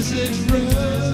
desert road. River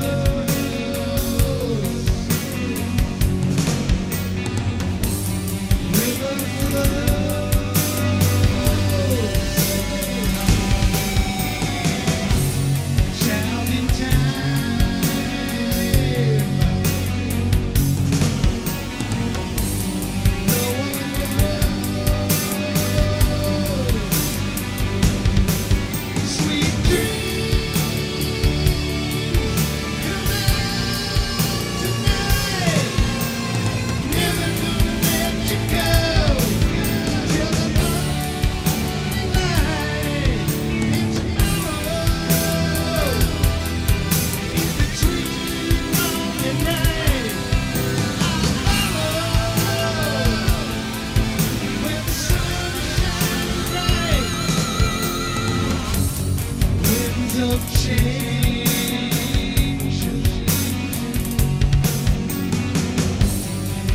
change.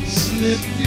Slip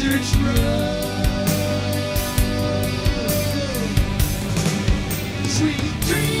Desert's road. Sweet dreams.